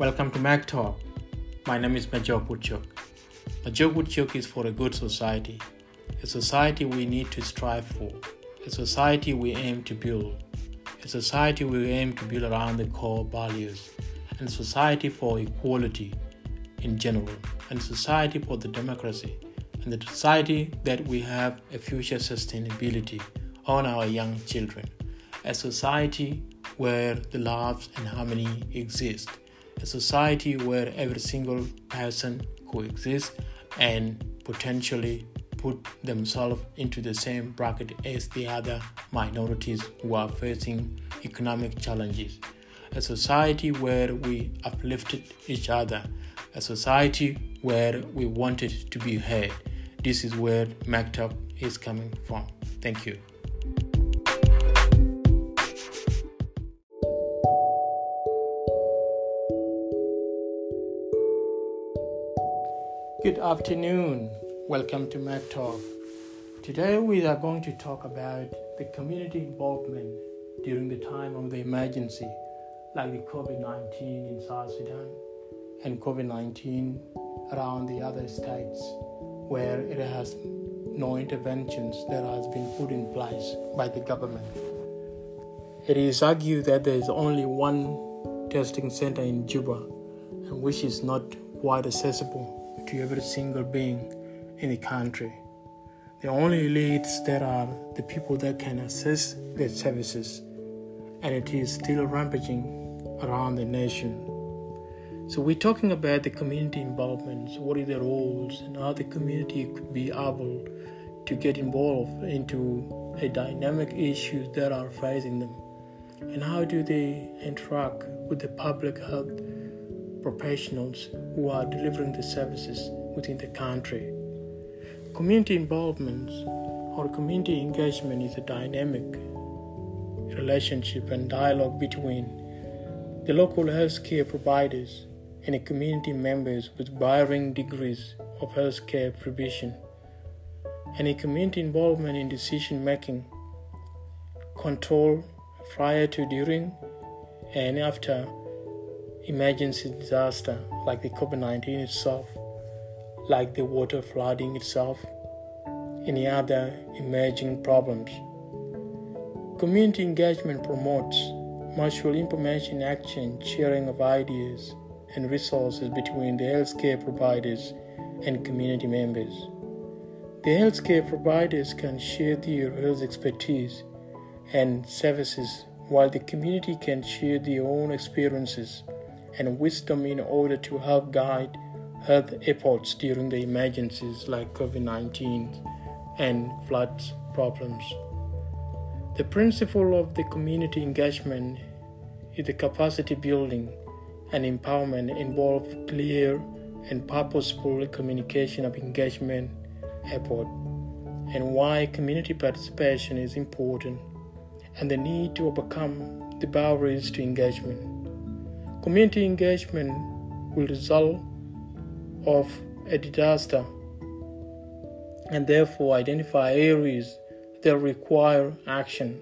Welcome to Mac Talk. My name is Major Butchuk. Major Butchuk is for a good society, a society we need to strive for, a society we aim to build, a society we aim to build around the core values, and a society for equality in general, and a society for the democracy, and the society that we have a future sustainability on our young children, a society where the love and harmony exist, a society where every single person coexists and potentially put themselves into the same bracket as the other minorities who are facing economic challenges. A society where we uplifted each other, a society where we wanted to be heard. This is where MacTalk is coming from. Thank you. Good afternoon. Welcome to Mac Talk. Today we are going to talk about the community involvement during the time of the emergency, like the COVID 19 in South Sudan and COVID 19 around the other states where it has no interventions that has been put in place by the government. It is argued that there is only one testing center in Juba, which is not quite accessible to every single being in the country. The only elites that are the people that can access their services, and it is still rampaging around the nation. So we're talking about the community involvement, what are the roles, and how the community could be able to get involved into a dynamic issues that are facing them, and how do they interact with the public health professionals who are delivering the services within the country. Community involvement or community engagement is a dynamic relationship and dialogue between the local healthcare providers and the community members with varying degrees of healthcare provision, and a community involvement in decision making, control prior to, during, and after emergency disaster like the COVID 19 itself, like the water flooding itself, any other emerging problems. Community engagement promotes mutual information exchange, sharing of ideas and resources between the healthcare providers and community members. The healthcare providers can share their health expertise and services, while the community can share their own experiences and wisdom in order to help guide health efforts during the emergencies like COVID 19 and flood problems. The principle of the community engagement is the capacity building and empowerment involve clear and purposeful communication of engagement effort and why community participation is important and the need to overcome the barriers to engagement. Community engagement will result of a disaster and therefore identify areas that require action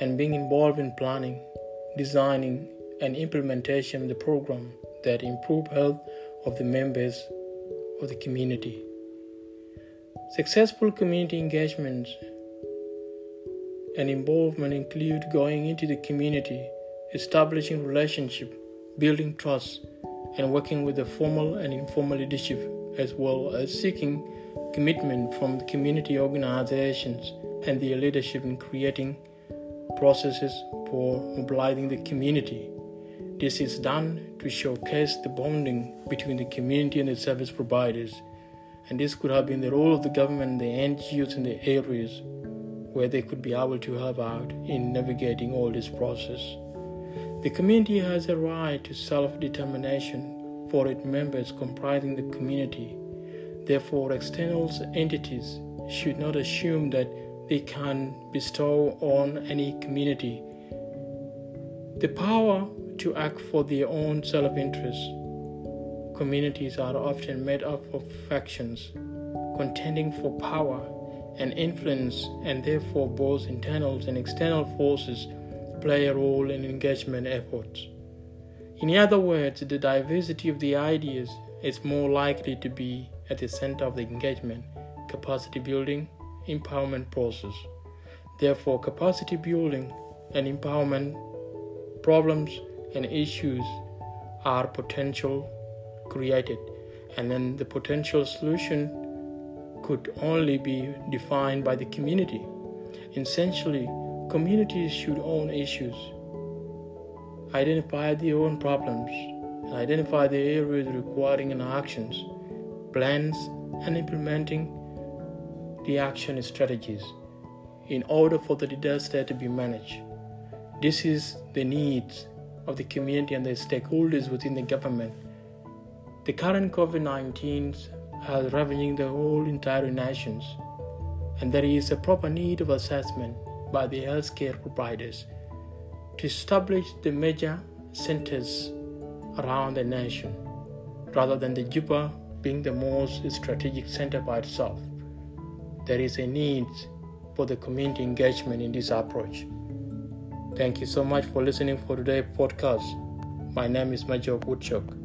and being involved in planning, designing, and implementation of the program that improve health of the members of the community. Successful community engagement and involvement include going into the community, establishing relationship, building trust, and working with the formal and informal leadership, as well as seeking commitment from the community organizations and their leadership in creating processes for mobilizing the community. This is done to showcase the bonding between the community and the service providers, and this could have been the role of the government and the NGOs in the areas where they could be able to help out in navigating all this process. The community has a right to self determination for its members comprising the community. Therefore, external entities should not assume that they can bestow on any community the power to act for their own self interest. Communities are often made up of factions contending for power and influence, and therefore both internal and external forces play a role in engagement efforts. In other words, the diversity of the ideas is more likely to be at the center of the engagement, capacity building, empowerment process. Therefore, capacity building and empowerment problems and issues are potential created, and then the potential solution could only be defined by the community. Essentially, communities should own issues, identify their own problems, and identify the areas requiring actions, plans, and implementing the action strategies in order for the disaster to be managed. This is the needs of the community and the stakeholders within the government. The current COVID 19 has ravaging the whole entire nations, and there is a proper need of assessment by the healthcare providers to establish the major centers around the nation rather than the Juba being the most strategic center by itself. There is a need for the community engagement in this approach. Thank you so much for listening for today's podcast. My name is Major Woodchuck.